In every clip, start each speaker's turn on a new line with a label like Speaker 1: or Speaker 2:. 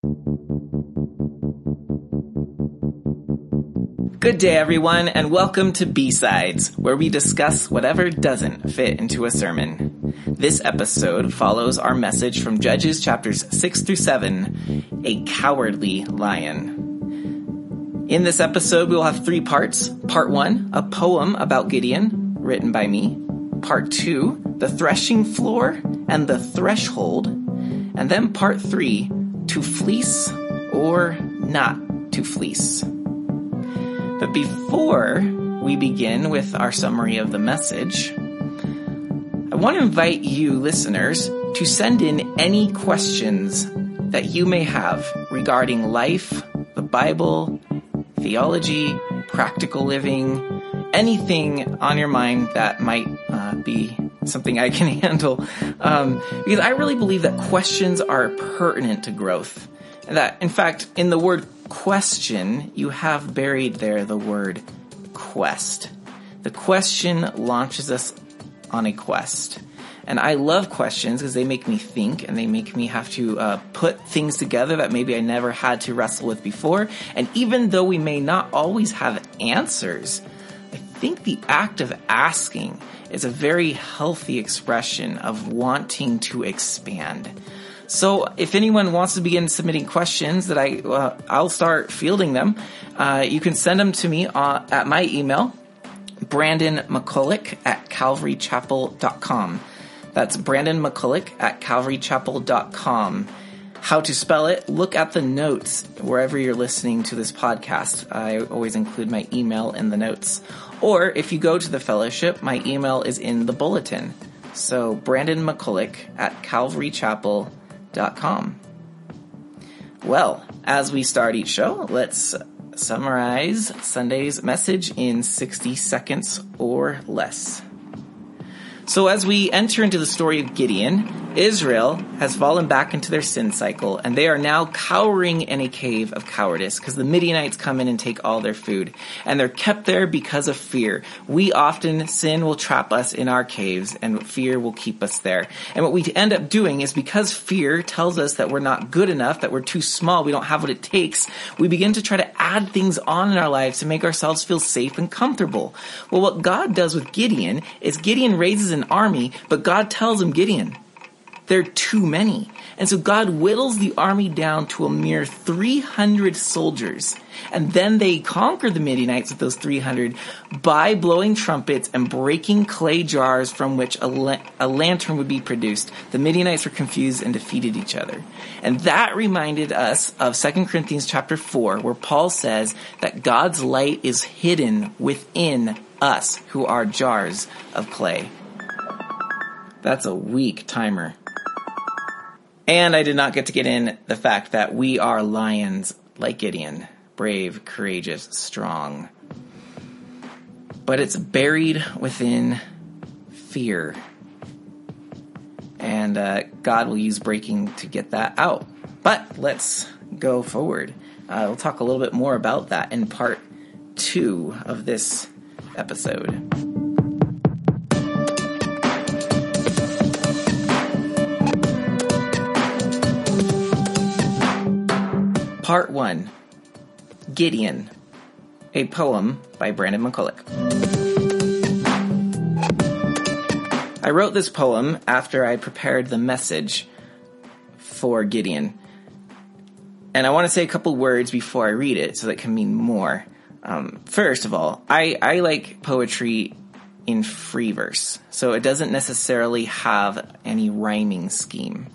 Speaker 1: Good day, everyone, and welcome to B-Sides, where we discuss whatever doesn't fit into a sermon. This episode follows our message from Judges chapters 6 through 7, A Cowardly Lion. In this episode, we will have three parts. Part 1, a poem about Gideon, written by me. Part 2, the threshing floor and the threshold. And then part 3, to fleece or not to fleece. But before we begin with our summary of the message, I want to invite you listeners to send in any questions that you may have regarding life, the Bible, theology, practical living, anything on your mind that might uh, be something I can handle. Um, because I really believe that questions are pertinent to growth. And that, in fact, in the word question, you have buried there the word quest. The question launches us on a quest. And I love questions because they make me think and they make me have to uh, put things together that maybe I never had to wrestle with before. And even though we may not always have answers, think the act of asking is a very healthy expression of wanting to expand. So if anyone wants to begin submitting questions that I, uh, I'll start fielding them. Uh, you can send them to me uh, at my email, Brandon McCulloch at calvarychapel.com. That's Brandon McCulloch at calvarychapel.com. How to spell it, look at the notes wherever you're listening to this podcast. I always include my email in the notes. Or if you go to the fellowship, my email is in the bulletin. So Brandon McCulloch at calvarychapel.com well, as we start each show, let's summarize Sunday's message in 60 seconds or less. So as we enter into the story of Gideon, Israel has fallen back into their sin cycle and they are now cowering in a cave of cowardice because the Midianites come in and take all their food and they're kept there because of fear. We often, sin will trap us in our caves and fear will keep us there. And what we end up doing is because fear tells us that we're not good enough, that we're too small, we don't have what it takes, we begin to try to add things on in our lives to make ourselves feel safe and comfortable. Well, what God does with Gideon is Gideon raises an army, but God tells him, Gideon, they're too many. And so God whittles the army down to a mere 300 soldiers. And then they conquer the Midianites with those 300 by blowing trumpets and breaking clay jars from which a, la- a lantern would be produced. The Midianites were confused and defeated each other. And that reminded us of 2 Corinthians chapter 4, where Paul says that God's light is hidden within us who are jars of clay. That's a weak timer. And I did not get to get in the fact that we are lions like Gideon, brave, courageous, strong. But it's buried within fear. And uh, God will use breaking to get that out. But let's go forward. Uh, we'll talk a little bit more about that in part two of this episode. Part 1 Gideon, a poem by Brandon McCulloch. I wrote this poem after I prepared the message for Gideon. And I want to say a couple words before I read it so that it can mean more. Um, first of all, I, I like poetry in free verse, so it doesn't necessarily have any rhyming scheme.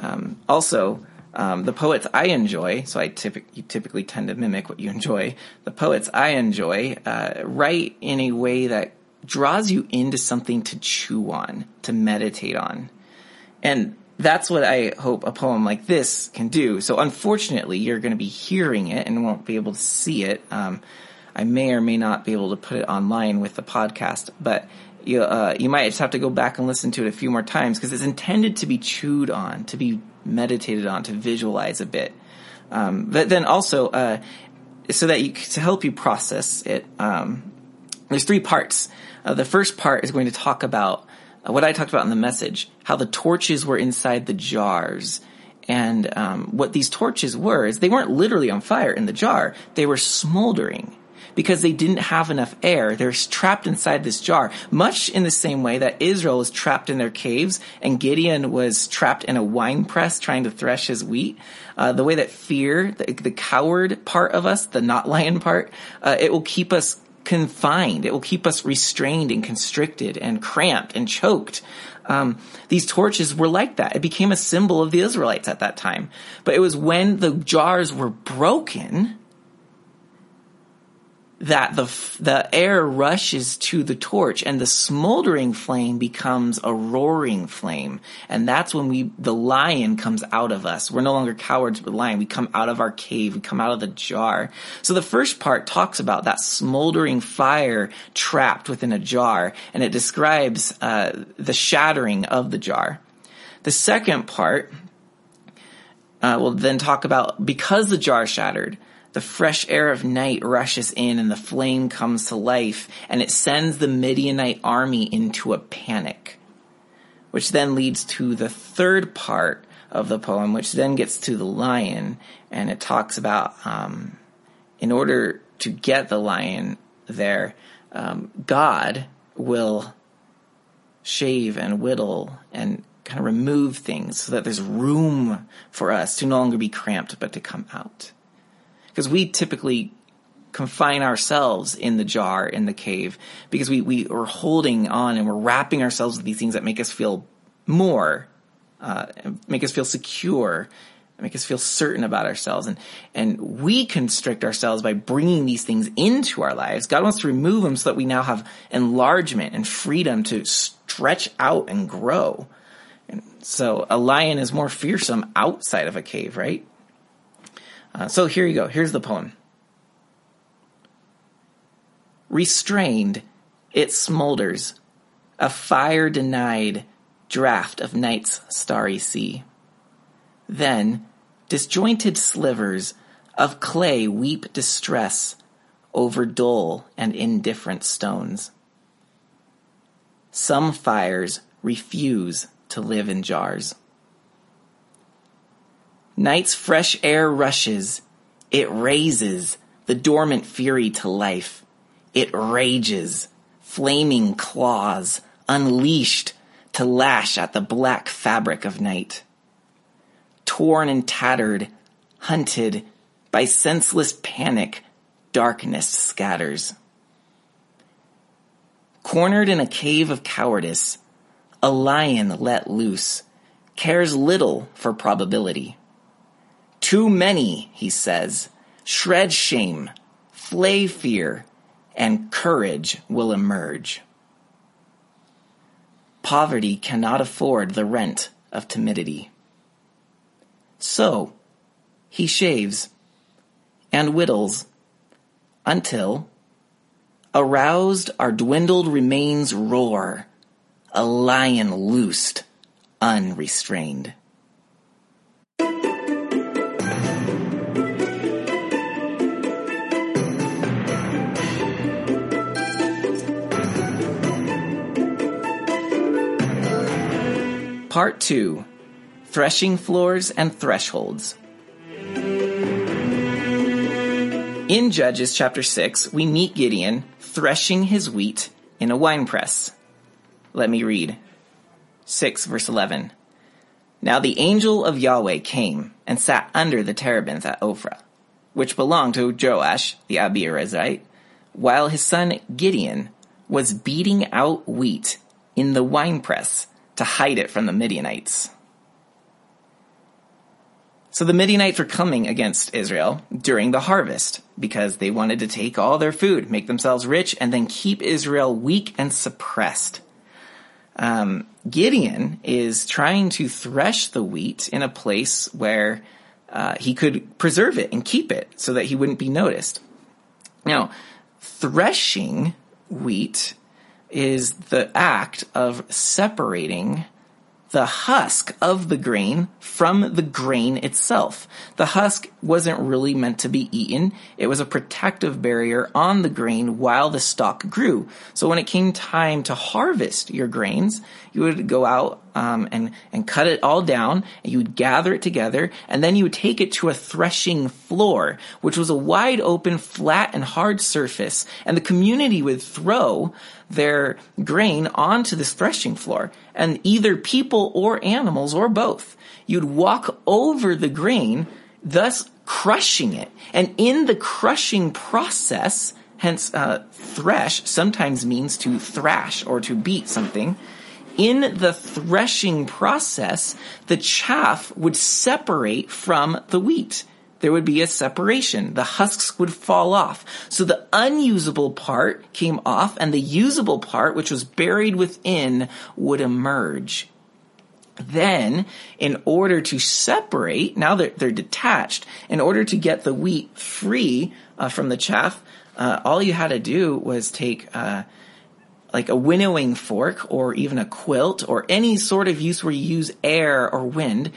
Speaker 1: Um, also, um, the poets I enjoy, so I typically, typically tend to mimic what you enjoy. The poets I enjoy uh, write in a way that draws you into something to chew on, to meditate on. And that's what I hope a poem like this can do. So unfortunately, you're going to be hearing it and won't be able to see it. Um, I may or may not be able to put it online with the podcast, but you, uh, you might just have to go back and listen to it a few more times because it's intended to be chewed on, to be meditated on, to visualize a bit. Um, but then also, uh, so that you, to help you process it, um, there's three parts. Uh, the first part is going to talk about uh, what I talked about in the message, how the torches were inside the jars and um, what these torches were is they weren't literally on fire in the jar; they were smoldering because they didn't have enough air. They're trapped inside this jar, much in the same way that Israel was trapped in their caves and Gideon was trapped in a wine press trying to thresh his wheat. Uh, the way that fear, the, the, coward part of us, the not lion part, uh, it will keep us confined. It will keep us restrained and constricted and cramped and choked. Um, these torches were like that. It became a symbol of the Israelites at that time. But it was when the jars were broken that the the air rushes to the torch and the smoldering flame becomes a roaring flame. And that's when we the lion comes out of us. We're no longer cowards but lion. We come out of our cave. We come out of the jar. So the first part talks about that smoldering fire trapped within a jar and it describes uh, the shattering of the jar. The second part uh, will then talk about because the jar shattered the fresh air of night rushes in and the flame comes to life and it sends the Midianite army into a panic. Which then leads to the third part of the poem, which then gets to the lion and it talks about, um, in order to get the lion there, um, God will shave and whittle and kind of remove things so that there's room for us to no longer be cramped but to come out because we typically confine ourselves in the jar in the cave because we we are holding on and we're wrapping ourselves with these things that make us feel more uh, make us feel secure make us feel certain about ourselves. And and we constrict ourselves by bringing these things into our lives. God wants to remove them so that we now have enlargement and freedom to stretch out and grow. And so a lion is more fearsome outside of a cave right uh, so here you go. Here's the poem. Restrained, it smolders, a fire denied draft of night's starry sea. Then, disjointed slivers of clay weep distress over dull and indifferent stones. Some fires refuse to live in jars. Night's fresh air rushes. It raises the dormant fury to life. It rages, flaming claws unleashed to lash at the black fabric of night. Torn and tattered, hunted by senseless panic, darkness scatters. Cornered in a cave of cowardice, a lion let loose cares little for probability. Too many, he says, shred shame, flay fear, and courage will emerge. Poverty cannot afford the rent of timidity. So, he shaves and whittles until, aroused, our dwindled remains roar, a lion loosed, unrestrained. Part 2 Threshing Floors and Thresholds. In Judges chapter 6, we meet Gideon threshing his wheat in a winepress. Let me read. 6 verse 11. Now the angel of Yahweh came and sat under the terebinth at Ophrah, which belonged to Joash the Abiezrite, while his son Gideon was beating out wheat in the winepress to hide it from the Midianites. So the Midianites were coming against Israel during the harvest because they wanted to take all their food, make themselves rich, and then keep Israel weak and suppressed. Um, Gideon is trying to thresh the wheat in a place where uh, he could preserve it and keep it so that he wouldn't be noticed. Now, threshing wheat is the act of separating the husk of the grain from the grain itself. The husk wasn't really meant to be eaten. It was a protective barrier on the grain while the stalk grew. So when it came time to harvest your grains, you would go out um, and and cut it all down, and you would gather it together, and then you would take it to a threshing floor, which was a wide open, flat, and hard surface, and the community would throw their grain onto this threshing floor, and either people or animals or both, you'd walk over the grain, thus crushing it, and in the crushing process. Hence, uh, thresh sometimes means to thrash or to beat something in the threshing process, the chaff would separate from the wheat. There would be a separation. The husks would fall off. So the unusable part came off and the usable part, which was buried within, would emerge. Then, in order to separate, now they're, they're detached, in order to get the wheat free uh, from the chaff, uh, all you had to do was take uh, like a winnowing fork or even a quilt or any sort of use where you use air or wind,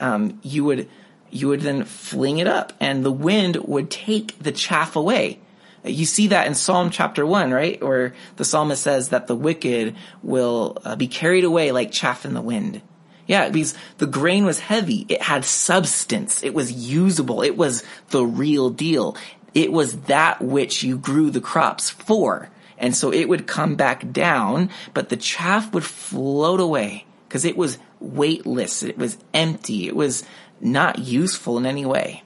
Speaker 1: um, you would you would then fling it up, and the wind would take the chaff away. You see that in Psalm chapter one, right, where the psalmist says that the wicked will uh, be carried away like chaff in the wind. Yeah, because the grain was heavy. It had substance. It was usable. It was the real deal. It was that which you grew the crops for. And so it would come back down, but the chaff would float away because it was weightless. It was empty. It was not useful in any way.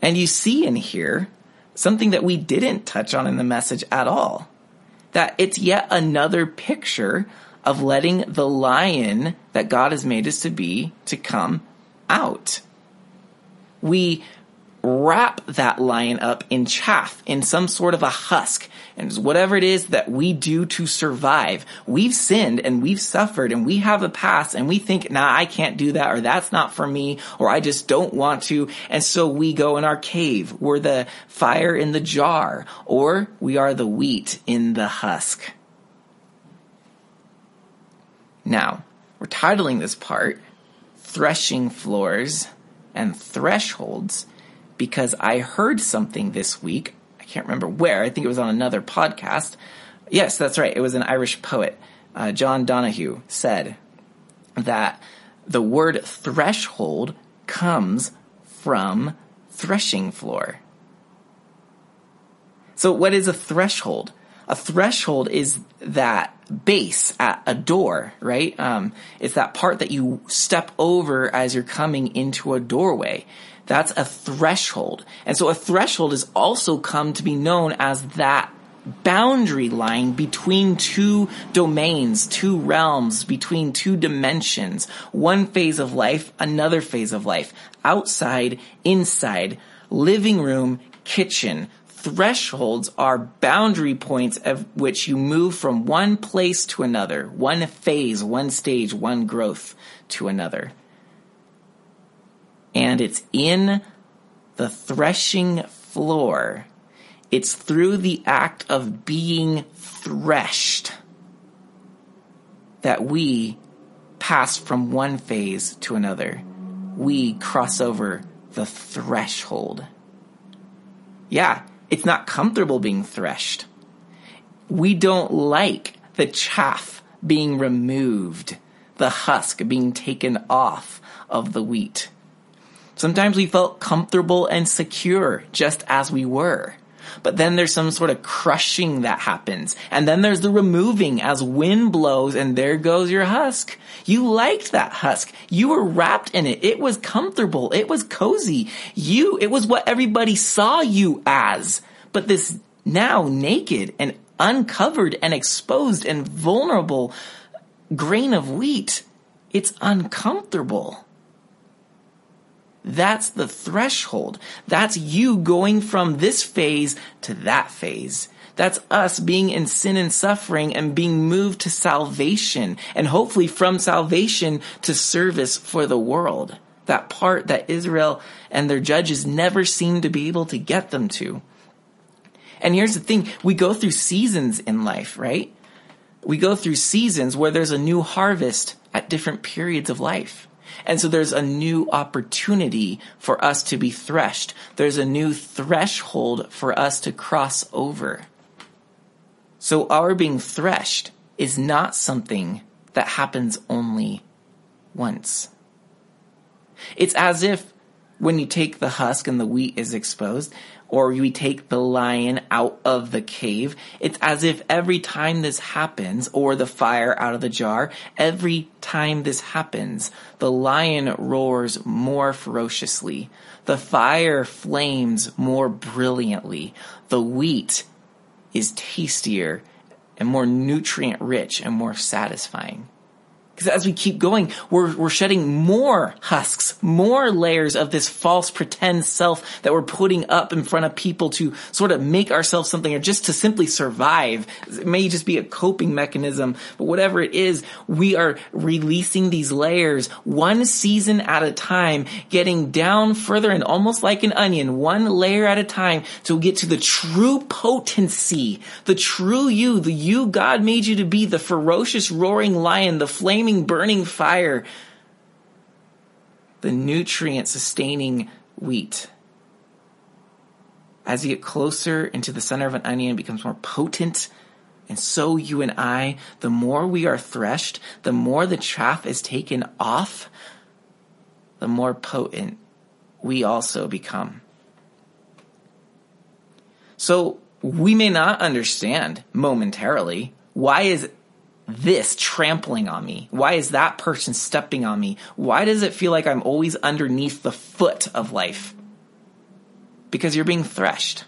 Speaker 1: And you see in here something that we didn't touch on in the message at all. That it's yet another picture of letting the lion that God has made us to be to come out. We wrap that lion up in chaff, in some sort of a husk. And whatever it is that we do to survive, we've sinned and we've suffered and we have a past and we think, nah, I can't do that or that's not for me or I just don't want to. And so we go in our cave. We're the fire in the jar or we are the wheat in the husk. Now, we're titling this part Threshing Floors and Thresholds because I heard something this week. Can't remember where. I think it was on another podcast. Yes, that's right. It was an Irish poet. Uh, John Donohue said that the word threshold comes from threshing floor. So what is a threshold? A threshold is that base at a door, right? Um, it's that part that you step over as you're coming into a doorway. That's a threshold. And so a threshold has also come to be known as that boundary line between two domains, two realms, between two dimensions, one phase of life, another phase of life, outside, inside, living room, kitchen. Thresholds are boundary points of which you move from one place to another, one phase, one stage, one growth to another and it's in the threshing floor. It's through the act of being threshed that we pass from one phase to another. We cross over the threshold. Yeah, it's not comfortable being threshed. We don't like the chaff being removed, the husk being taken off of the wheat. Sometimes we felt comfortable and secure just as we were. But then there's some sort of crushing that happens. And then there's the removing as wind blows and there goes your husk. You liked that husk. You were wrapped in it. It was comfortable. It was cozy. You, it was what everybody saw you as. But this now naked and uncovered and exposed and vulnerable grain of wheat, it's uncomfortable. That's the threshold. That's you going from this phase to that phase. That's us being in sin and suffering and being moved to salvation and hopefully from salvation to service for the world. That part that Israel and their judges never seem to be able to get them to. And here's the thing. We go through seasons in life, right? We go through seasons where there's a new harvest at different periods of life. And so there's a new opportunity for us to be threshed. There's a new threshold for us to cross over. So our being threshed is not something that happens only once. It's as if when you take the husk and the wheat is exposed, or we take the lion out of the cave, it's as if every time this happens, or the fire out of the jar, every time this happens, the lion roars more ferociously. The fire flames more brilliantly. The wheat is tastier and more nutrient rich and more satisfying. Because as we keep going, we're, we're shedding more husks, more layers of this false pretend self that we're putting up in front of people to sort of make ourselves something or just to simply survive. It may just be a coping mechanism, but whatever it is, we are releasing these layers one season at a time, getting down further and almost like an onion, one layer at a time to get to the true potency, the true you, the you God made you to be, the ferocious roaring lion, the flame flaming, burning fire, the nutrient sustaining wheat. As you get closer into the center of an onion, becomes more potent. And so you and I, the more we are threshed, the more the chaff is taken off, the more potent we also become. So we may not understand momentarily why is this trampling on me? Why is that person stepping on me? Why does it feel like I'm always underneath the foot of life? Because you're being threshed.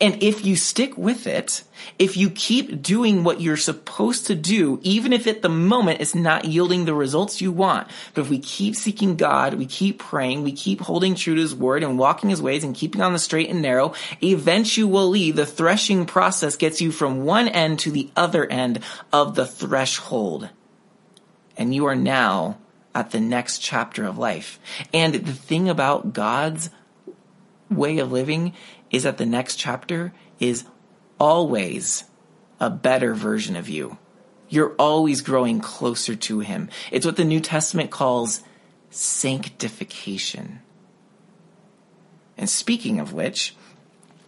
Speaker 1: And if you stick with it, if you keep doing what you're supposed to do, even if at the moment it's not yielding the results you want, but if we keep seeking God, we keep praying, we keep holding true to His word and walking His ways and keeping on the straight and narrow, eventually the threshing process gets you from one end to the other end of the threshold. And you are now at the next chapter of life. And the thing about God's way of living is that the next chapter is always a better version of you. You're always growing closer to Him. It's what the New Testament calls sanctification. And speaking of which,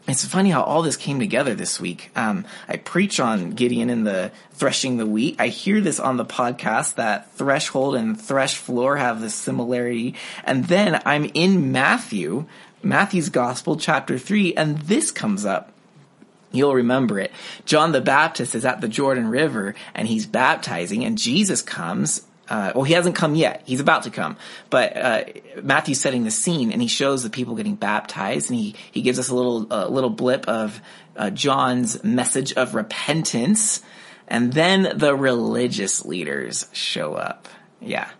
Speaker 1: it's funny how all this came together this week. Um, I preach on Gideon and the threshing the wheat. I hear this on the podcast that threshold and thresh floor have this similarity. And then I'm in Matthew Matthew's Gospel, chapter 3, and this comes up. You'll remember it. John the Baptist is at the Jordan River and he's baptizing, and Jesus comes. Uh, well, he hasn't come yet. He's about to come. But uh, Matthew's setting the scene, and he shows the people getting baptized, and he he gives us a little uh, little blip of uh, John's message of repentance, and then the religious leaders show up. Yeah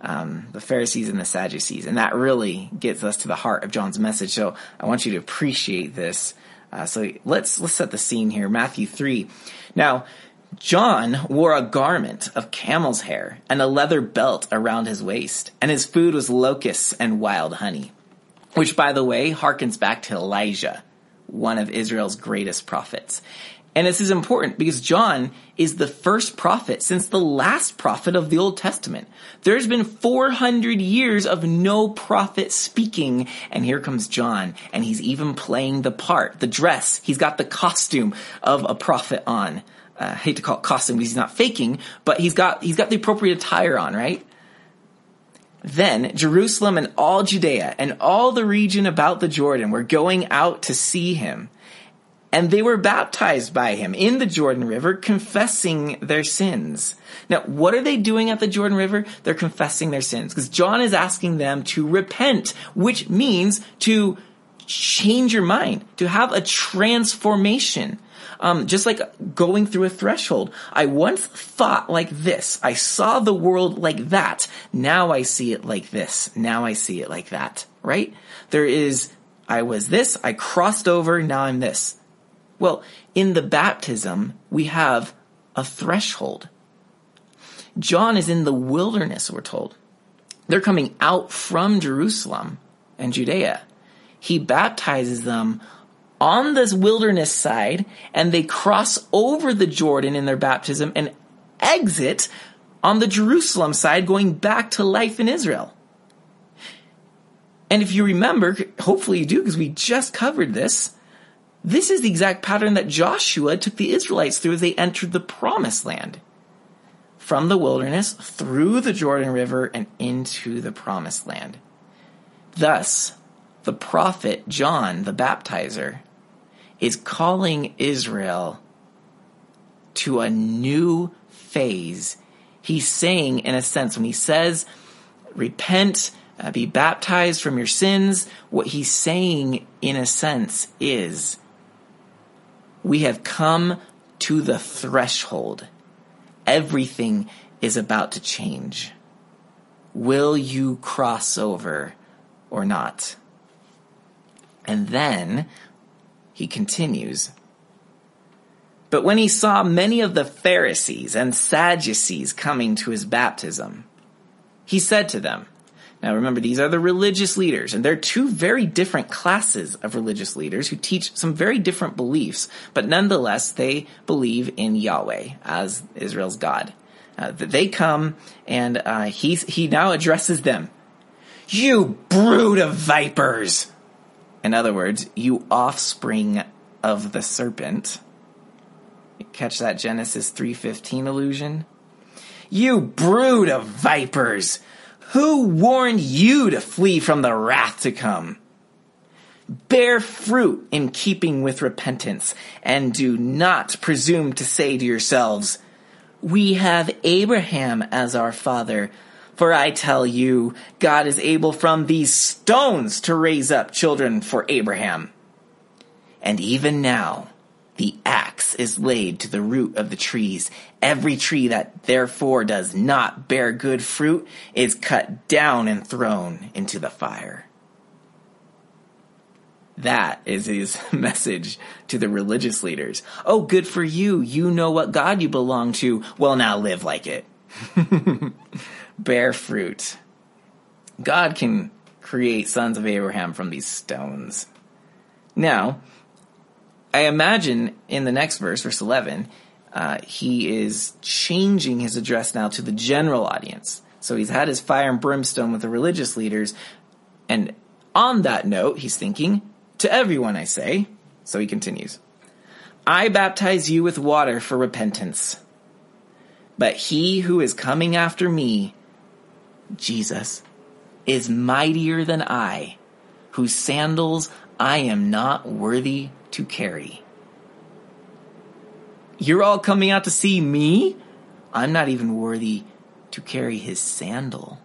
Speaker 1: um, the Pharisees and the Sadducees, and that really gets us to the heart of John's message. So I want you to appreciate this. Uh, so let's let's set the scene here. Matthew three. Now, John wore a garment of camel's hair and a leather belt around his waist, and his food was locusts and wild honey, which, by the way, harkens back to Elijah, one of Israel's greatest prophets. And this is important because John is the first prophet since the last prophet of the Old Testament. There's been 400 years of no prophet speaking, and here comes John, and he's even playing the part, the dress. He's got the costume of a prophet on. Uh, I hate to call it costume because he's not faking, but he's got he's got the appropriate attire on, right? Then Jerusalem and all Judea and all the region about the Jordan were going out to see him and they were baptized by him in the Jordan River, confessing their sins. Now, what are they doing at the Jordan River? They're confessing their sins because John is asking them to repent, which means to change your mind, to have a transformation. Um, just like going through a threshold. I once thought like this. I saw the world like that. Now I see it like this. Now I see it like that. Right? There is, I was this, I crossed over, now I'm this. Well, in the baptism, we have a threshold. John is in the wilderness, we're told. They're coming out from Jerusalem and Judea. He baptizes them on this wilderness side, and they cross over the Jordan in their baptism and exit on the Jerusalem side, going back to life in Israel. And if you remember, hopefully you do, because we just covered this, this is the exact pattern that Joshua took the Israelites through as they entered the promised land. from the wilderness through the Jordan River and into the promised land. Thus, the prophet John the baptizer is calling Israel to a new phase. He's saying, in a sense, when he says, repent, uh, be baptized from your sins, what he's saying, in a sense, is we have come to the threshold. Everything is about to change. Will you cross over or not? And then he continues. But when he saw many of the Pharisees and Sadducees coming to his baptism, he said to them, now remember, these are the religious leaders, and they're two very different classes of religious leaders who teach some very different beliefs, but nonetheless, they believe in Yahweh as Israel's God. Uh, they come, and uh, he, he now addresses them. You brood of vipers! In other words, you offspring of the serpent. Catch that Genesis 3:15 illusion? You brood of vipers! Who warned you to flee from the wrath to come? Bear fruit in keeping with repentance, and do not presume to say to yourselves, We have Abraham as our father. For I tell you, God is able from these stones to raise up children for Abraham. And even now, the axe is laid to the root of the trees. Every tree that therefore does not bear good fruit is cut down and thrown into the fire. That is his message to the religious leaders. Oh, good for you. You know what God you belong to. Well, now live like it. bear fruit. God can create sons of Abraham from these stones. Now, I imagine in the next verse, verse 11, uh, he is changing his address now to the general audience. So he's had his fire and brimstone with the religious leaders. And on that note, he's thinking, to everyone I say. So he continues, I baptize you with water for repentance. But he who is coming after me Jesus, is mightier than I, whose sandals I am not worthy to carry. You're all coming out to see me? I'm not even worthy to carry his sandal.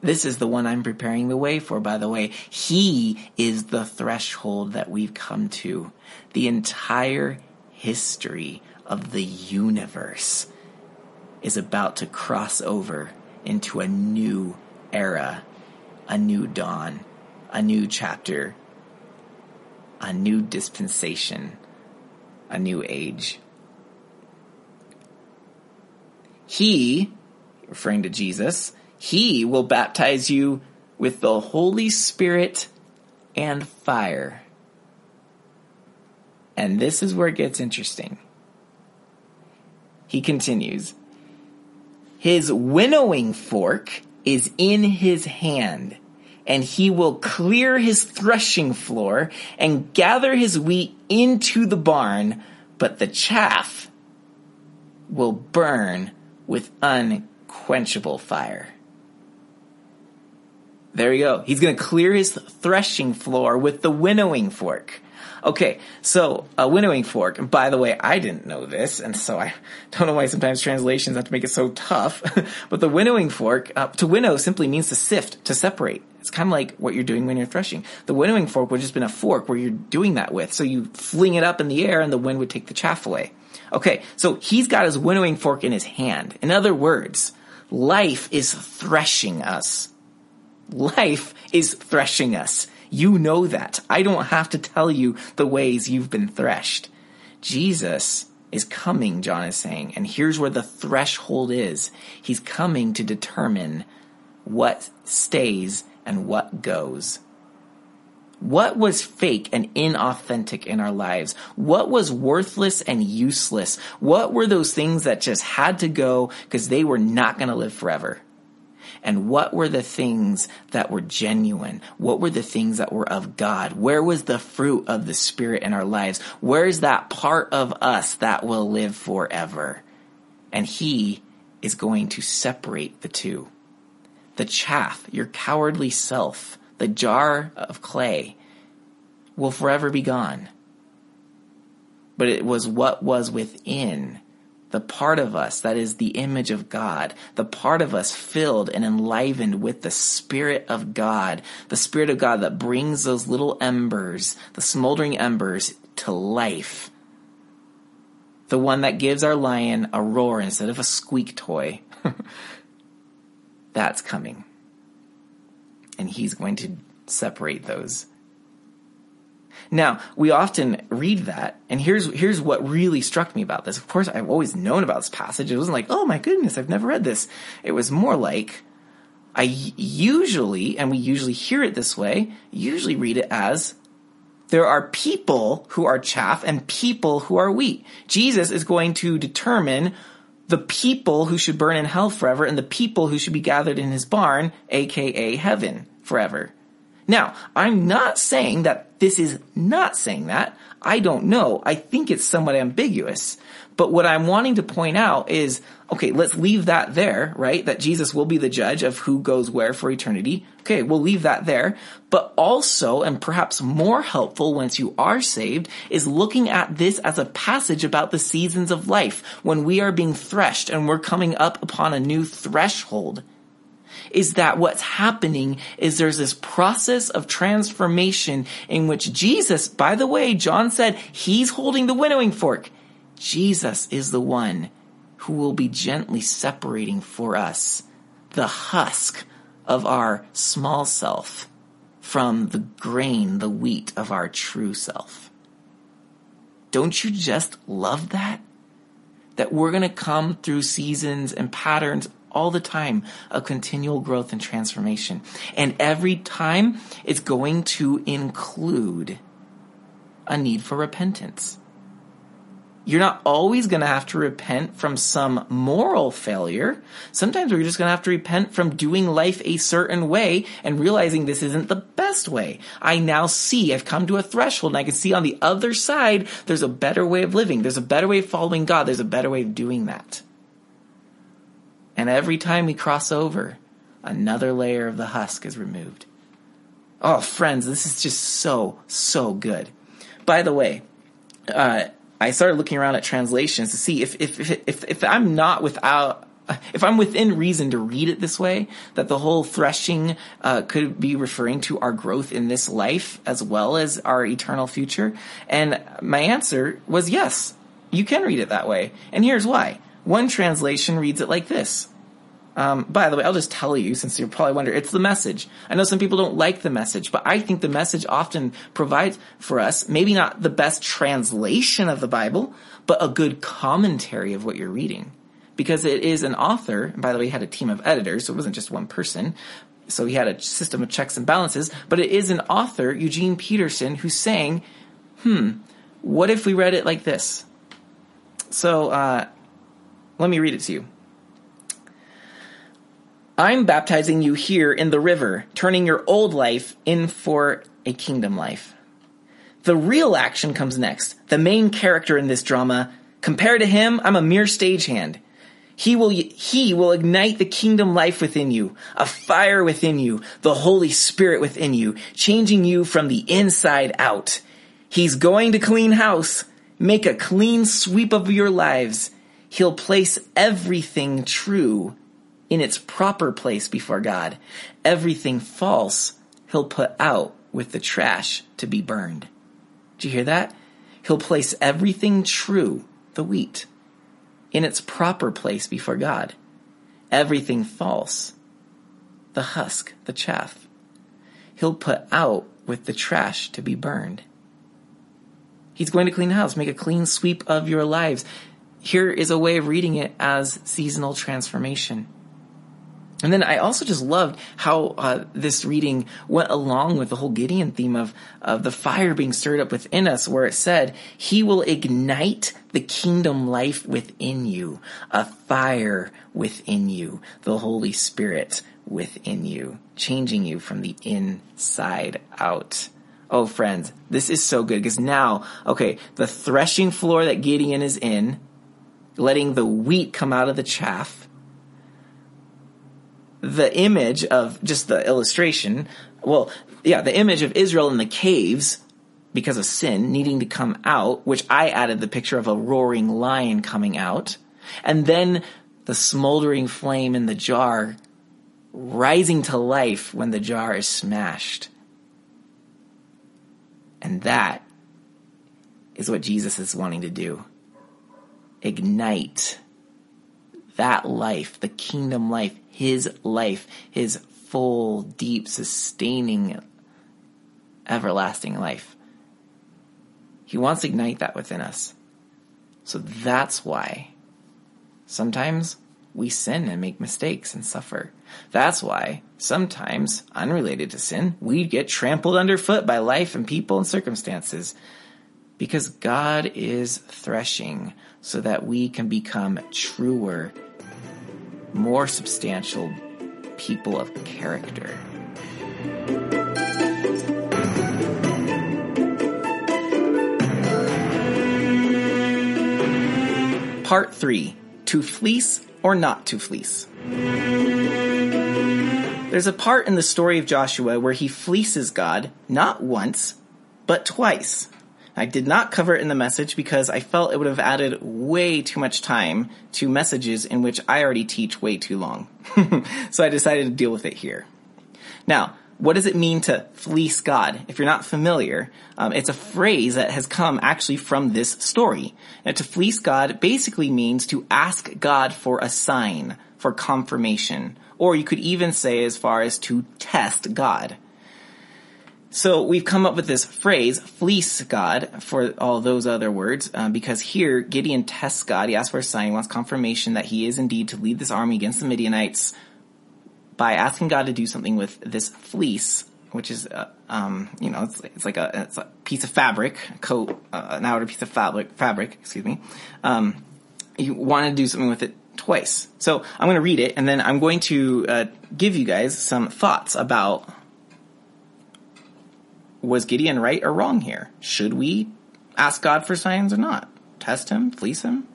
Speaker 1: This is the one I'm preparing the way for, by the way. He is the threshold that we've come to. The entire history of the universe is about to cross over into a new era, a new dawn, a new chapter, a new dispensation, a new age. He, referring to Jesus, he will baptize you with the Holy Spirit and fire. And this is where it gets interesting. He continues, his winnowing fork is in his hand, and he will clear his threshing floor and gather his wheat into the barn, but the chaff will burn with unquenchable fire. There you go. He's going to clear his threshing floor with the winnowing fork. Okay, so a winnowing fork. By the way, I didn't know this, and so I don't know why sometimes translations have to make it so tough. but the winnowing fork, uh, to winnow simply means to sift, to separate. It's kind of like what you're doing when you're threshing. The winnowing fork would just been a fork where you're doing that with. So you fling it up in the air, and the wind would take the chaff away. Okay, so he's got his winnowing fork in his hand. In other words, life is threshing us. Life is threshing us. You know that. I don't have to tell you the ways you've been threshed. Jesus is coming, John is saying, and here's where the threshold is. He's coming to determine what stays and what goes. What was fake and inauthentic in our lives? What was worthless and useless? What were those things that just had to go because they were not going to live forever? And what were the things that were genuine? What were the things that were of God? Where was the fruit of the Spirit in our lives? Where is that part of us that will live forever? And He is going to separate the two. The chaff, your cowardly self, the jar of clay, will forever be gone. But it was what was within the part of us that is the image of God, the part of us filled and enlivened with the Spirit of God, the Spirit of God that brings those little embers, the smoldering embers, to life. The one that gives our lion a roar instead of a squeak toy. That's coming. And he's going to separate those. Now, we often read that, and here's here's what really struck me about this. Of course, I've always known about this passage. It wasn't like, oh my goodness, I've never read this. It was more like, I usually, and we usually hear it this way, usually read it as there are people who are chaff and people who are wheat. Jesus is going to determine the people who should burn in hell forever and the people who should be gathered in his barn, aka heaven, forever. Now, I'm not saying that this is not saying that. I don't know. I think it's somewhat ambiguous. But what I'm wanting to point out is, okay, let's leave that there, right? That Jesus will be the judge of who goes where for eternity. Okay, we'll leave that there. But also, and perhaps more helpful once you are saved, is looking at this as a passage about the seasons of life when we are being threshed and we're coming up upon a new threshold is that what's happening is there's this process of transformation in which Jesus, by the way, John said he's holding the winnowing fork. Jesus is the one who will be gently separating for us the husk of our small self from the grain, the wheat of our true self. Don't you just love that? That we're going to come through seasons and patterns all the time of continual growth and transformation. And every time it's going to include a need for repentance. You're not always going to have to repent from some moral failure. Sometimes we're just going to have to repent from doing life a certain way and realizing this isn't the best way. I now see, I've come to a threshold and I can see on the other side, there's a better way of living. There's a better way of following God. There's a better way of doing that. And every time we cross over, another layer of the husk is removed. Oh, friends, this is just so, so good. By the way, uh, I started looking around at translations to see if, if, if, if, if I'm not without, if I'm within reason to read it this way, that the whole threshing uh, could be referring to our growth in this life as well as our eternal future. And my answer was yes, you can read it that way. And here's why. One translation reads it like this. Um, by the way, I'll just tell you since you're probably wondering, it's the message. I know some people don't like the message, but I think the message often provides for us, maybe not the best translation of the Bible, but a good commentary of what you're reading. Because it is an author, and by the way, he had a team of editors, so it wasn't just one person. So he had a system of checks and balances, but it is an author, Eugene Peterson, who's saying, hmm, what if we read it like this? So, uh, let me read it to you. I'm baptizing you here in the river, turning your old life in for a kingdom life. The real action comes next. The main character in this drama, compared to him, I'm a mere stagehand. He will, he will ignite the kingdom life within you, a fire within you, the Holy Spirit within you, changing you from the inside out. He's going to clean house, make a clean sweep of your lives, He'll place everything true in its proper place before God. Everything false he'll put out with the trash to be burned. Do you hear that? He'll place everything true, the wheat, in its proper place before God. Everything false, the husk, the chaff, he'll put out with the trash to be burned. He's going to clean house, make a clean sweep of your lives here is a way of reading it as seasonal transformation. And then I also just loved how uh, this reading went along with the whole Gideon theme of of the fire being stirred up within us, where it said, "He will ignite the kingdom life within you, a fire within you, the Holy Spirit within you, changing you from the inside out. Oh, friends, this is so good because now, okay, the threshing floor that Gideon is in, letting the wheat come out of the chaff, the image of just the illustration, well, yeah, the image of Israel in the caves because of sin needing to come out, which I added the picture of a roaring lion coming out, and then the smoldering flame in the jar rising to life when the jar is smashed. And that is what Jesus is wanting to do. Ignite that life, the kingdom life, his life, his full, deep, sustaining, everlasting life. He wants to ignite that within us. So that's why sometimes we sin and make mistakes and suffer. That's why sometimes, unrelated to sin, we get trampled underfoot by life and people and circumstances. Because God is threshing so that we can become truer, more substantial people of character. Part 3 To Fleece or Not to Fleece. There's a part in the story of Joshua where he fleeces God not once, but twice. I did not cover it in the message because I felt it would have added way too much time to messages in which I already teach way too long. so I decided to deal with it here. Now, what does it mean to fleece God? If you're not familiar, um, it's a phrase that has come actually from this story. And to fleece God basically means to ask God for a sign, for confirmation, or you could even say as far as to test God. So we've come up with this phrase, fleece God, for all those other words, um, because here Gideon tests God. He asks for a sign. He wants confirmation that he is indeed to lead this army against the Midianites by asking God to do something with this fleece, which is, uh, um, you know, it's, it's, like a, it's a piece of fabric, a coat, uh, an outer piece of fabric, fabric, excuse me. Um, you want to do something with it twice. So I'm going to read it and then I'm going to uh, give you guys some thoughts about was Gideon right or wrong here? Should we ask God for signs or not? Test him, fleece him?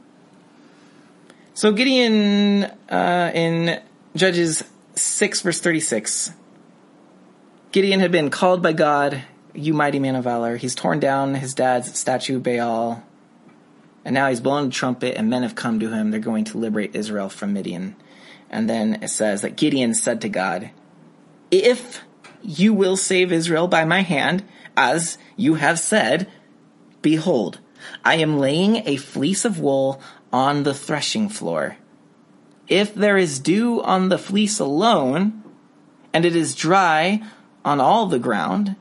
Speaker 1: So Gideon uh, in Judges 6 verse 36 Gideon had been called by God, you mighty man of valor. He's torn down his dad's statue Baal and now he's blown a trumpet, and men have come to him. They're going to liberate Israel from Midian. And then it says that Gideon said to God, If you will save Israel by my hand, as you have said, behold, I am laying a fleece of wool on the threshing floor. If there is dew on the fleece alone, and it is dry on all the ground,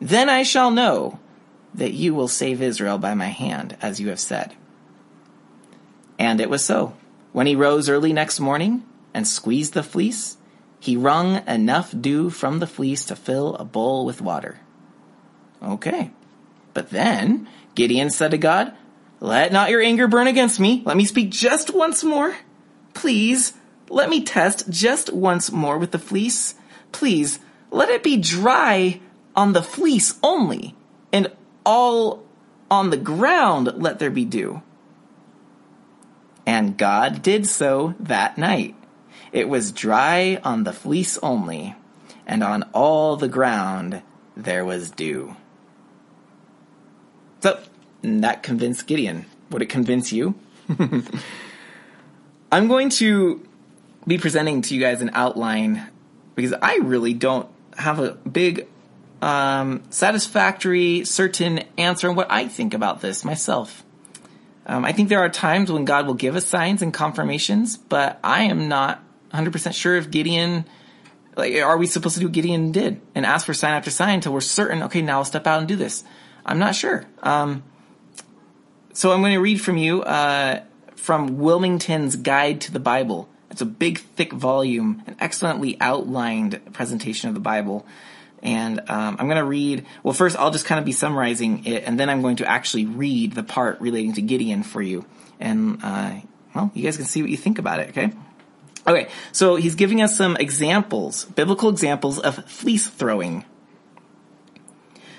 Speaker 1: then I shall know that you will save Israel by my hand, as you have said. And it was so. When he rose early next morning and squeezed the fleece, he wrung enough dew from the fleece to fill a bowl with water. Okay. But then Gideon said to God, Let not your anger burn against me. Let me speak just once more. Please, let me test just once more with the fleece. Please, let it be dry on the fleece only, and all on the ground let there be dew. And God did so that night. It was dry on the fleece only, and on all the ground there was dew. So, that convinced Gideon. Would it convince you? I'm going to be presenting to you guys an outline because I really don't have a big um, satisfactory, certain answer on what I think about this myself. Um, I think there are times when God will give us signs and confirmations, but I am not 100% sure if Gideon, like, are we supposed to do what Gideon did and ask for sign after sign until we're certain, okay, now I'll step out and do this? I'm not sure. Um, so I'm going to read from you uh, from Willmington's Guide to the Bible. It's a big, thick volume, an excellently outlined presentation of the Bible. And um, I'm going to read, well, first I'll just kind of be summarizing it, and then I'm going to actually read the part relating to Gideon for you. And, uh, well, you guys can see what you think about it, okay? Okay, so he's giving us some examples, biblical examples of fleece throwing.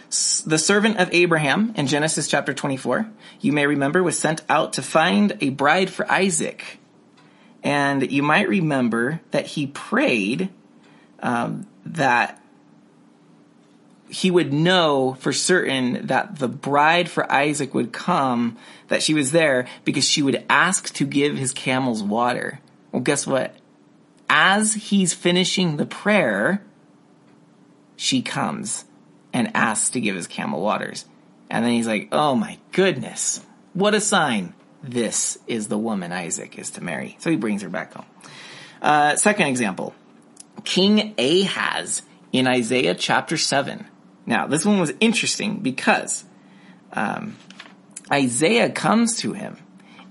Speaker 1: The servant of Abraham in Genesis chapter 24, you may remember, was sent out to find a bride for Isaac. And you might remember that he prayed um, that he would know for certain that the bride for Isaac would come, that she was there, because she would ask to give his camels water. Well, guess what? As he's finishing the prayer, she comes and asks to give his camel waters. And then he's like, oh my goodness, what a sign. This is the woman Isaac is to marry. So he brings her back home. Uh, second example, King Ahaz in Isaiah chapter 7. Now, this one was interesting because um, Isaiah comes to him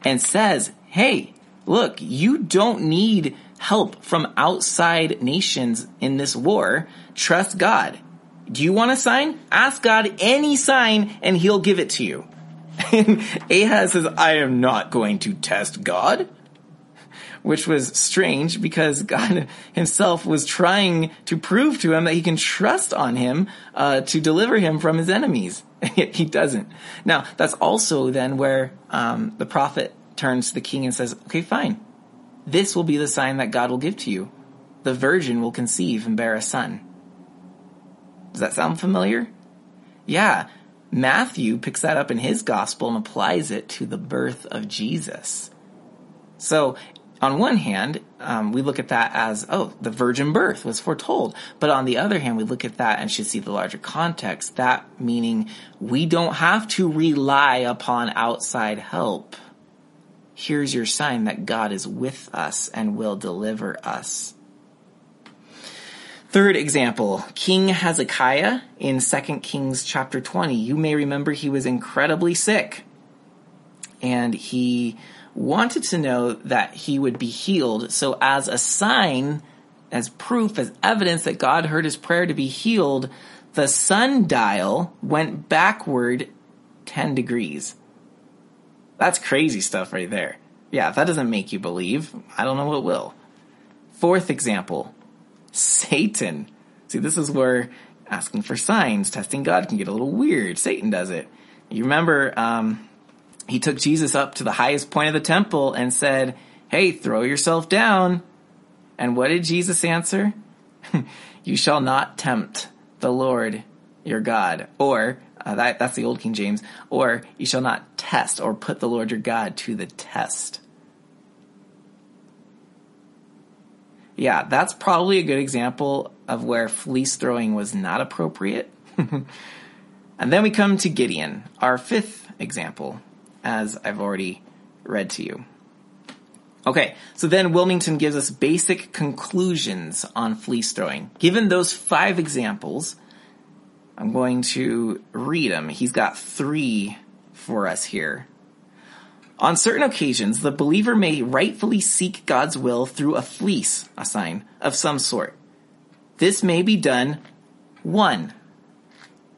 Speaker 1: and says, Hey, look, you don't need help from outside nations in this war. Trust God. Do you want a sign? Ask God any sign and he'll give it to you. And Ahaz says, I am not going to test God which was strange because God himself was trying to prove to him that he can trust on him uh, to deliver him from his enemies. he doesn't. Now, that's also then where um, the prophet turns to the king and says, okay, fine. This will be the sign that God will give to you. The virgin will conceive and bear a son. Does that sound familiar? Yeah. Matthew picks that up in his gospel and applies it to the birth of Jesus. So on one hand, um, we look at that as, oh, the virgin birth was foretold. But on the other hand, we look at that and should see the larger context. That meaning we don't have to rely upon outside help. Here's your sign that God is with us and will deliver us. Third example, King Hezekiah in 2 Kings chapter 20. You may remember he was incredibly sick. And he wanted to know that he would be healed. So as a sign, as proof, as evidence that God heard his prayer to be healed, the sundial went backward 10 degrees. That's crazy stuff right there. Yeah, if that doesn't make you believe, I don't know what will. Fourth example, Satan. See, this is where asking for signs, testing God can get a little weird. Satan does it. You remember, um, he took Jesus up to the highest point of the temple and said, Hey, throw yourself down. And what did Jesus answer? you shall not tempt the Lord your God. Or, uh, that, that's the old King James, or you shall not test or put the Lord your God to the test. Yeah, that's probably a good example of where fleece throwing was not appropriate. and then we come to Gideon, our fifth example as I've already read to you. Okay, so then Willmington gives us basic conclusions on fleece throwing. Given those five examples, I'm going to read them. He's got three for us here. On certain occasions, the believer may rightfully seek God's will through a fleece, a sign of some sort. This may be done, one,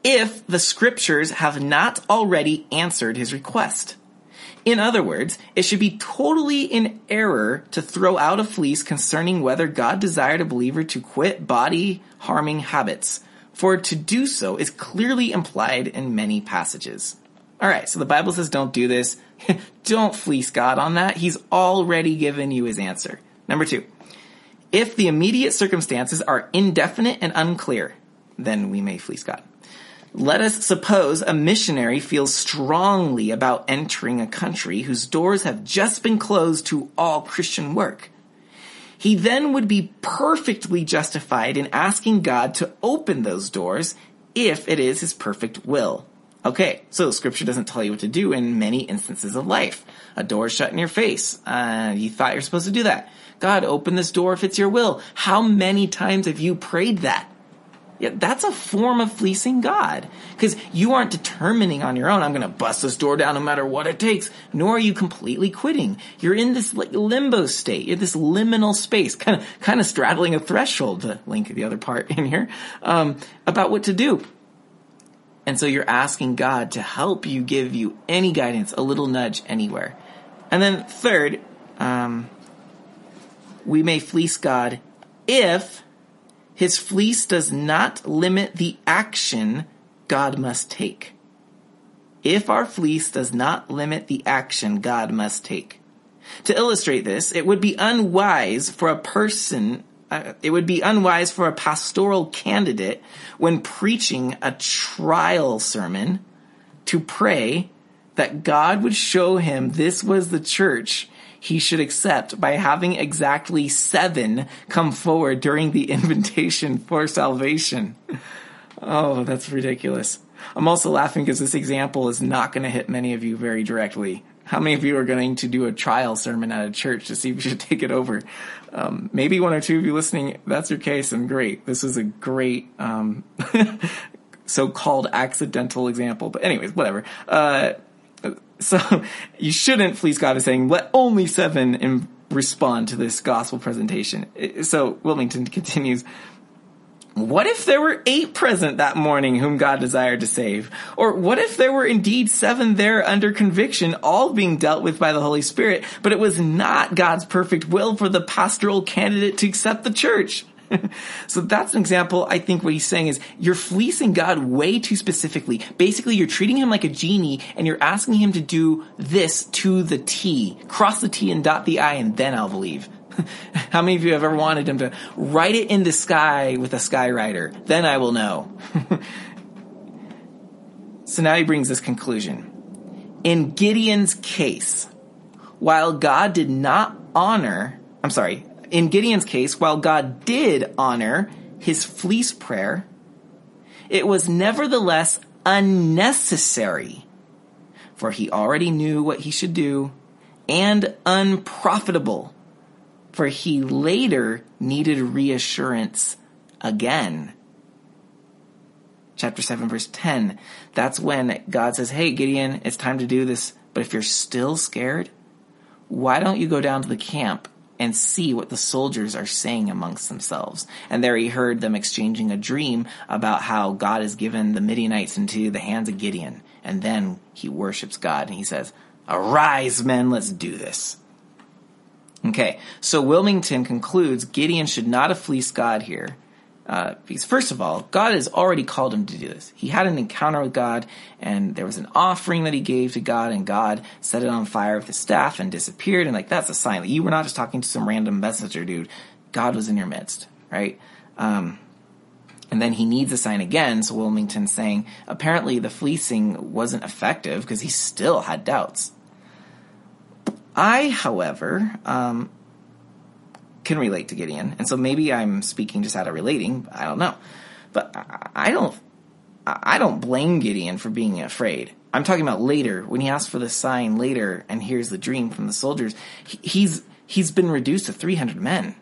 Speaker 1: if the scriptures have not already answered his request. In other words, it should be totally in error to throw out a fleece concerning whether God desired a believer to quit body harming habits, for to do so is clearly implied in many passages. Alright, so the Bible says don't do this. don't fleece God on that. He's already given you his answer. Number two, if the immediate circumstances are indefinite and unclear, then we may fleece God. Let us suppose a missionary feels strongly about entering a country whose doors have just been closed to all Christian work. He then would be perfectly justified in asking God to open those doors if it is his perfect will. Okay, so scripture doesn't tell you what to do in many instances of life. A door is shut in your face. Uh, you thought you're supposed to do that. God, open this door if it's your will. How many times have you prayed that? Yeah, that's a form of fleecing God. Because you aren't determining on your own, I'm going to bust this door down no matter what it takes. Nor are you completely quitting. You're in this like limbo state. You're this liminal space, kind of, kind of straddling a threshold to link the other part in here, um, about what to do. And so you're asking God to help you give you any guidance, a little nudge anywhere. And then third, um, we may fleece God if his fleece does not limit the action God must take. If our fleece does not limit the action God must take. To illustrate this, it would be unwise for a person, uh, it would be unwise for a pastoral candidate when preaching a trial sermon to pray that God would show him this was the church he should accept by having exactly seven come forward during the invitation for salvation. Oh, that's ridiculous. I'm also laughing because this example is not going to hit many of you very directly. How many of you are going to do a trial sermon at a church to see if you should take it over? Um, maybe one or two of you listening, that's your case, and great. This is a great um, so-called accidental example. But anyways, whatever. Uh, so you shouldn't fleece God is saying, let only seven Im- respond to this gospel presentation. So Willmington continues, what if there were eight present that morning whom God desired to save? Or what if there were indeed seven there under conviction, all being dealt with by the Holy Spirit, but it was not God's perfect will for the pastoral candidate to accept the church? so that's an example. I think what he's saying is you're fleecing God way too specifically. Basically, you're treating him like a genie and you're asking him to do this to the T. Cross the T and dot the I and then I'll believe. How many of you have ever wanted him to write it in the sky with a skywriter? Then I will know. so now he brings this conclusion. In Gideon's case, while God did not honor, I'm sorry, in Gideon's case, while God did honor his fleece prayer, it was nevertheless unnecessary, for he already knew what he should do, and unprofitable, for he later needed reassurance again. Chapter 7 verse 10. That's when God says, Hey Gideon, it's time to do this, but if you're still scared, why don't you go down to the camp and see what the soldiers are saying amongst themselves. And there he heard them exchanging a dream about how God has given the Midianites into the hands of Gideon. And then he worships God and he says, Arise, men, let's do this. Okay, so Willmington concludes Gideon should not have fleeced God here uh, because first of all, God has already called him to do this. He had an encounter with God, and there was an offering that he gave to God, and God set it on fire with his staff and disappeared. And like that's a sign that you were not just talking to some random messenger dude. God was in your midst, right? Um, and then he needs a sign again. So Willmington's saying apparently the fleecing wasn't effective because he still had doubts. I, however, um, can relate to Gideon. And so maybe I'm speaking just out of relating. I don't know. But I don't, I don't blame Gideon for being afraid. I'm talking about later when he asks for the sign later and hears the dream from the soldiers. He's, he's been reduced to 300 men.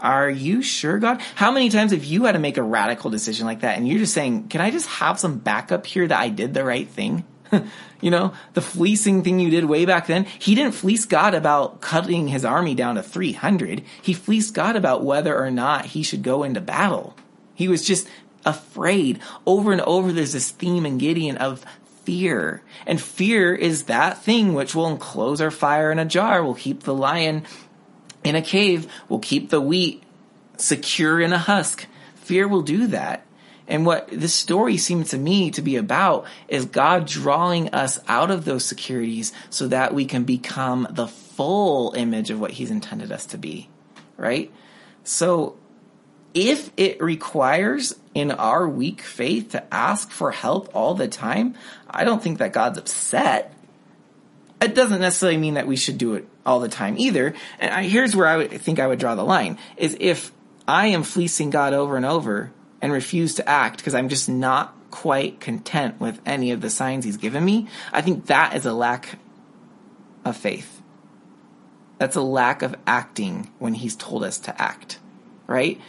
Speaker 1: Are you sure, God? How many times have you had to make a radical decision like that and you're just saying, can I just have some backup here that I did the right thing? you know, the fleecing thing you did way back then. He didn't fleece God about cutting his army down to 300. He fleeced God about whether or not he should go into battle. He was just afraid. Over and over, there's this theme in Gideon of fear. And fear is that thing which will enclose our fire in a jar, will keep the lion in a cave, will keep the wheat secure in a husk. Fear will do that. And what this story seems to me to be about is God drawing us out of those securities so that we can become the full image of what He's intended us to be. Right? So if it requires in our weak faith to ask for help all the time, I don't think that God's upset. It doesn't necessarily mean that we should do it all the time either. And I, here's where I would think I would draw the line is if I am fleecing God over and over and refuse to act because I'm just not quite content with any of the signs he's given me, I think that is a lack of faith. That's a lack of acting when he's told us to act, right?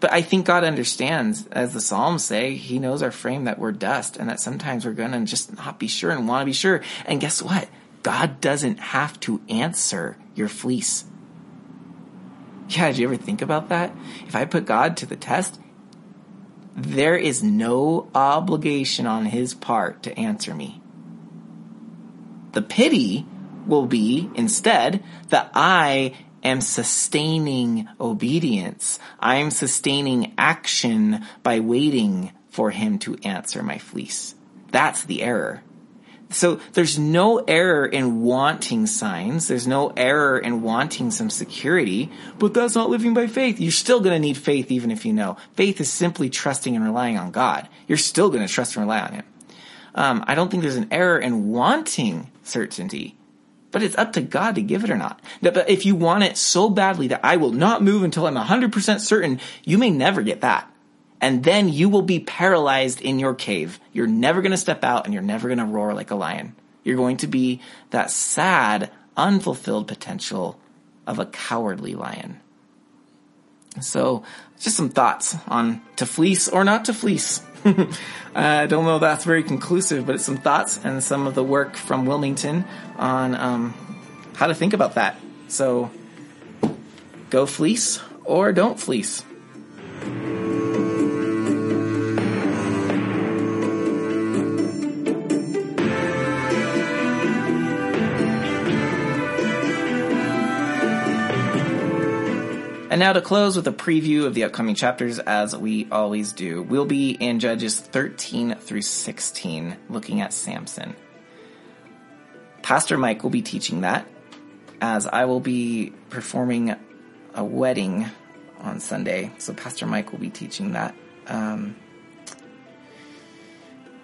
Speaker 1: But I think God understands, as the Psalms say, He knows our frame that we're dust and that sometimes we're going to just not be sure and want to be sure. And guess what? God doesn't have to answer your fleece. Yeah, did you ever think about that? If I put God to the test, there is no obligation on his part to answer me. The pity will be instead that I am sustaining obedience. I'm sustaining action by waiting for him to answer my fleece. That's the error. So there's no error in wanting signs. There's no error in wanting some security, but that's not living by faith. You're still going to need faith even if you know. Faith is simply trusting and relying on God. You're still going to trust and rely on Him. Um, I don't think there's an error in wanting certainty, but it's up to God to give it or not. But if you want it so badly that I will not move until I'm 100% certain, you may never get that and then you will be paralyzed in your cave. You're never going to step out and you're never going to roar like a lion. You're going to be that sad, unfulfilled potential of a cowardly lion. So, just some thoughts on to fleece or not to fleece. I don't know if that's very conclusive, but it's some thoughts and some of the work from Willmington on um, how to think about that. So, go fleece or don't fleece. And now to close with a preview of the upcoming chapters, as we always do, we'll be in Judges 13 through 16, looking at Samson. Pastor Mike will be teaching that, as I will be performing a wedding on Sunday. So Pastor Mike will be teaching that. Um,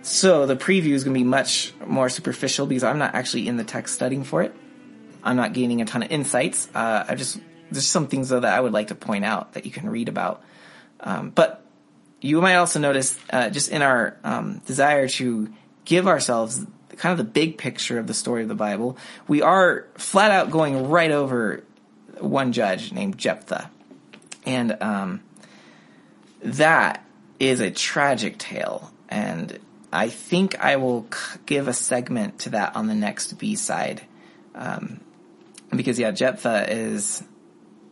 Speaker 1: so the preview is going to be much more superficial because I'm not actually in the text studying for it. I'm not gaining a ton of insights. Uh, I just there's some things though that I would like to point out that you can read about. Um, but you might also notice uh, just in our um, desire to give ourselves kind of the big picture of the story of the Bible, we are flat out going right over one judge named Jephthah, and um, that is a tragic tale. And I think I will give a segment to that on the next B side. Um, because yeah, Jephthah is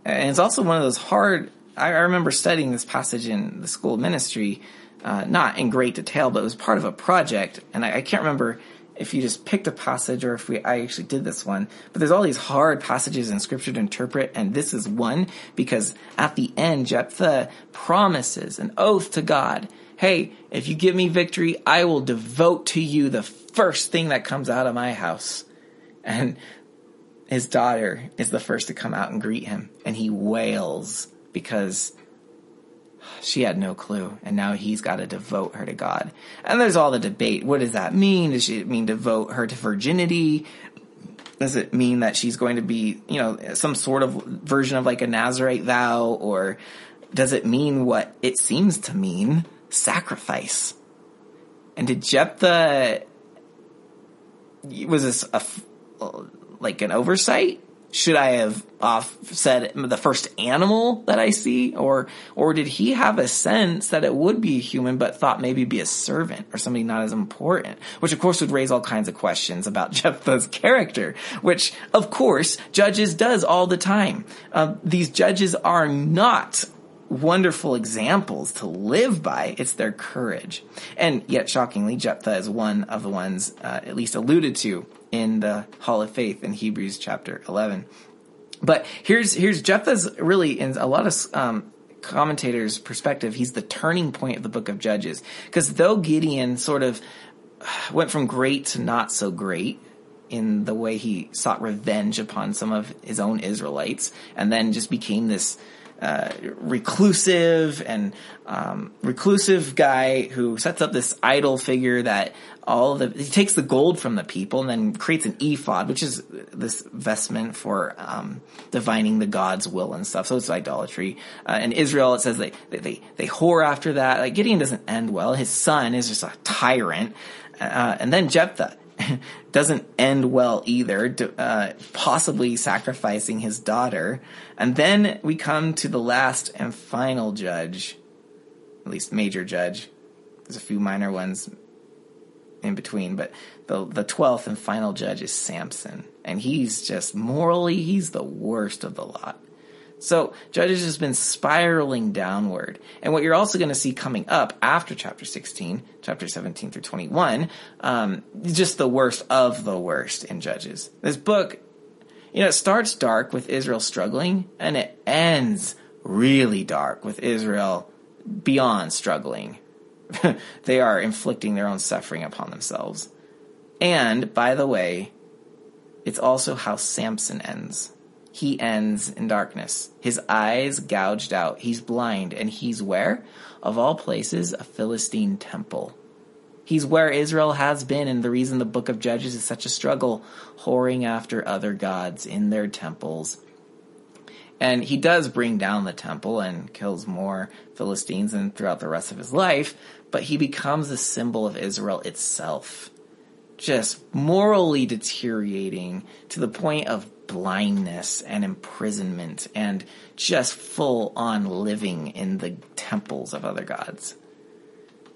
Speaker 1: and it's also one of those hard. I, remember studying this passage in the school ministry, uh, not in great detail, but it was part of a project, and I, I can't remember if you just picked a passage or if we I actually did this one. But there's all these hard passages in scripture to interpret, and this is one because at the end Jephthah promises an oath to God. Hey, if you give me victory, I will devote to you the first thing that comes out of my house. And his daughter is the first to come out and greet him, and he wails because she had no clue, and now he's got to devote her to God. And there's all the debate. What does that mean? Does it mean devote her to virginity? Does it mean that she's going to be, you know, some sort of version of like a Nazarite vow? Or does it mean what it seems to mean? Sacrifice. And did Jephthah, was this a, like an oversight? Should I have off said the first animal that I see, or or did he have a sense that it would be a human, but thought maybe be a servant or somebody not as important? Which of course would raise all kinds of questions about Jephthah's character, which of course Judges does all the time. Uh, these judges are not wonderful examples to live by. It's their courage. And yet, shockingly, Jephthah is one of the ones uh, at least alluded to in the Hall of Faith in Hebrews chapter 11. But here's here's Jephthah's really in a lot of um, commentators' perspective. He's the turning point of the book of Judges because though Gideon sort of went from great to not so great in the way he sought revenge upon some of his own Israelites, and then just became this uh, reclusive and um, reclusive guy who sets up this idol figure that all the he takes the gold from the people and then creates an ephod, which is this vestment for um, divining the God's will and stuff. So it's idolatry. Uh, in Israel, it says they, they they whore after that. Like Gideon doesn't end well. His son is just a tyrant, uh, and then Jephthah doesn't end well either, uh, possibly sacrificing his daughter. And then we come to the last and final judge, at least major judge. There's a few minor ones in between, but the the twelfth and final judge is Samson, and he's just morally he's the worst of the lot. So Judges has been spiraling downward. And what you're also going to see coming up after chapter 16, chapter 17 through 21, um, just the worst of the worst in Judges. This book You know, it starts dark with Israel struggling, and it ends really dark with Israel beyond struggling. they are inflicting their own suffering upon themselves. And, by the way, it's also how Samson ends. He ends in darkness. His eyes gouged out. He's blind. And he's where? Of all places, a Philistine temple. He's where Israel has been, and the reason the book of Judges is such a struggle, whoring after other gods in their temples. And he does bring down the temple and kills more Philistines than throughout the rest of his life, but he becomes a symbol of Israel itself. Just morally deteriorating to the point of blindness and imprisonment and just full on living in the temples of other gods.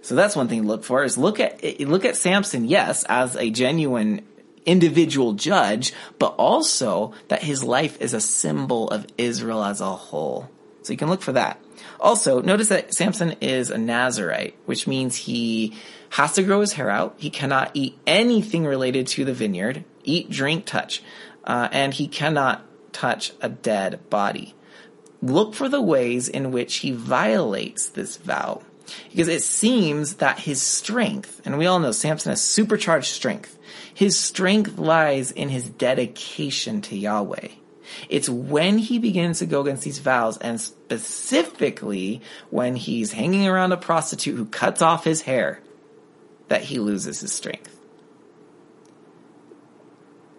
Speaker 1: So that's one thing to look for is look at look at Samson, yes, as a genuine individual judge, but also that his life is a symbol of Israel as a whole. So you can look for that. Also, notice that Samson is a Nazarite, which means he has to grow his hair out. He cannot eat anything related to the vineyard, eat, drink, touch, uh, and he cannot touch a dead body. Look for the ways in which he violates this vow. Because it seems that his strength, and we all know Samson has supercharged strength, his strength lies in his dedication to Yahweh. It's when he begins to go against these vows, and specifically when he's hanging around a prostitute who cuts off his hair, that he loses his strength.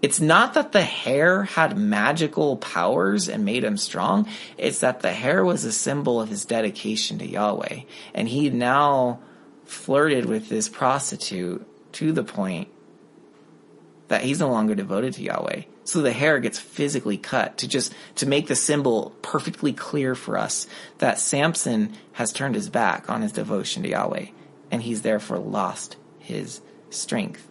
Speaker 1: It's not that the hair had magical powers and made him strong. It's that the hair was a symbol of his dedication to Yahweh. And he now flirted with this prostitute to the point that he's no longer devoted to Yahweh. So the hair gets physically cut to just, to make the symbol perfectly clear for us that Samson has turned his back on his devotion to Yahweh and he's therefore lost his strength.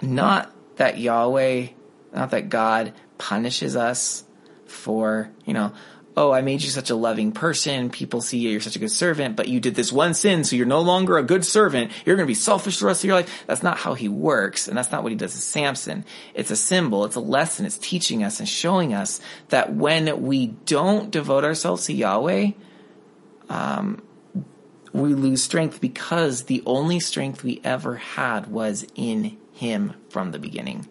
Speaker 1: Not that Yahweh, not that God punishes us for, you know, oh, I made you such a loving person. People see you, you're such a good servant, but you did this one sin, so you're no longer a good servant. You're going to be selfish the rest of your life. That's not how he works, and that's not what he does to Samson. It's a symbol, it's a lesson, it's teaching us and showing us that when we don't devote ourselves to Yahweh, um, we lose strength because the only strength we ever had was in him from the beginning.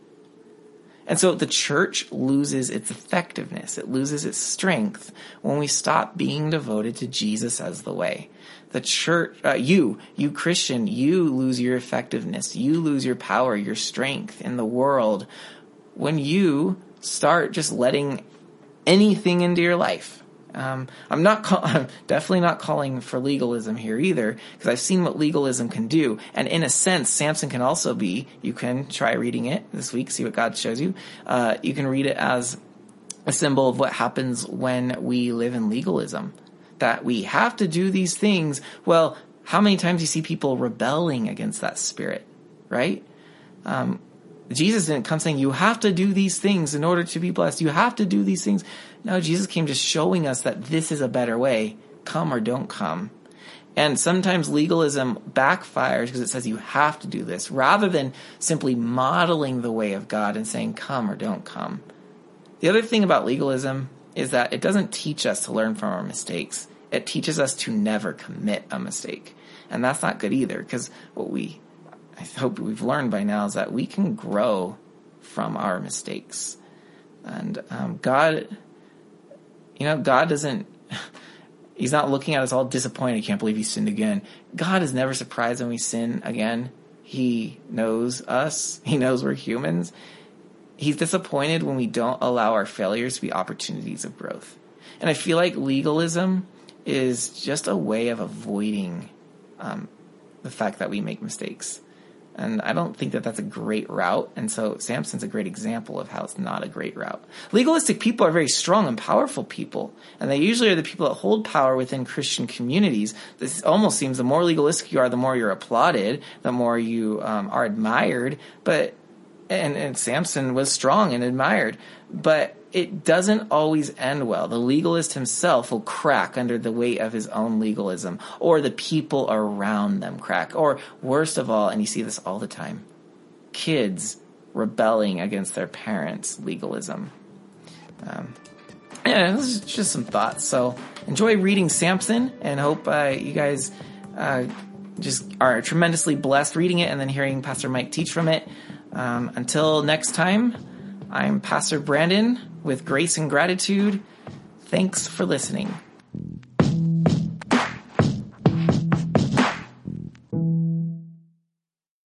Speaker 1: And so the church loses its effectiveness. It loses its strength when we stop being devoted to Jesus as the way. The church, uh, you, you Christian, you lose your effectiveness. You lose your power, your strength in the world when you start just letting anything into your life. Um, I'm not. Call- I'm definitely not calling for legalism here either, because I've seen what legalism can do, and in a sense, Samson can also be. You can try reading it this week, see what God shows you. Uh, you can read it as a symbol of what happens when we live in legalism. That we have to do these things. Well, how many times do you see people rebelling against that spirit, right? Um, Jesus didn't come saying you have to do these things in order to be blessed. You have to do these things. No, Jesus came just showing us that this is a better way. Come or don't come. And sometimes legalism backfires because it says you have to do this rather than simply modeling the way of God and saying come or don't come. The other thing about legalism is that it doesn't teach us to learn from our mistakes. It teaches us to never commit a mistake. And that's not good either because what we, I hope we've learned by now is that we can grow from our mistakes. And um, God you know, God doesn't, He's not looking at us all disappointed. Can't believe He sinned again. God is never surprised when we sin again. He knows us. He knows we're humans. He's disappointed when we don't allow our failures to be opportunities of growth. And I feel like legalism is just a way of avoiding um, the fact that we make mistakes. And I don't think that that's a great route. And so Samson's a great example of how it's not a great route. Legalistic people are very strong and powerful people. And they usually are the people that hold power within Christian communities. This almost seems the more legalistic you are, the more you're applauded, the more you um, are admired. But, and, and Samson was strong and admired but it doesn't always end well. The legalist himself will crack under the weight of his own legalism, or the people around them crack, or worst of all, and you see this all the time kids rebelling against their parents' legalism. Um, yeah, this is just some thoughts. So enjoy reading Samson and hope uh, you guys uh, just are tremendously blessed reading it and then hearing Pastor Mike teach from it. Um, until next time. I'm Pastor Brandon with Grace and Gratitude. Thanks for listening.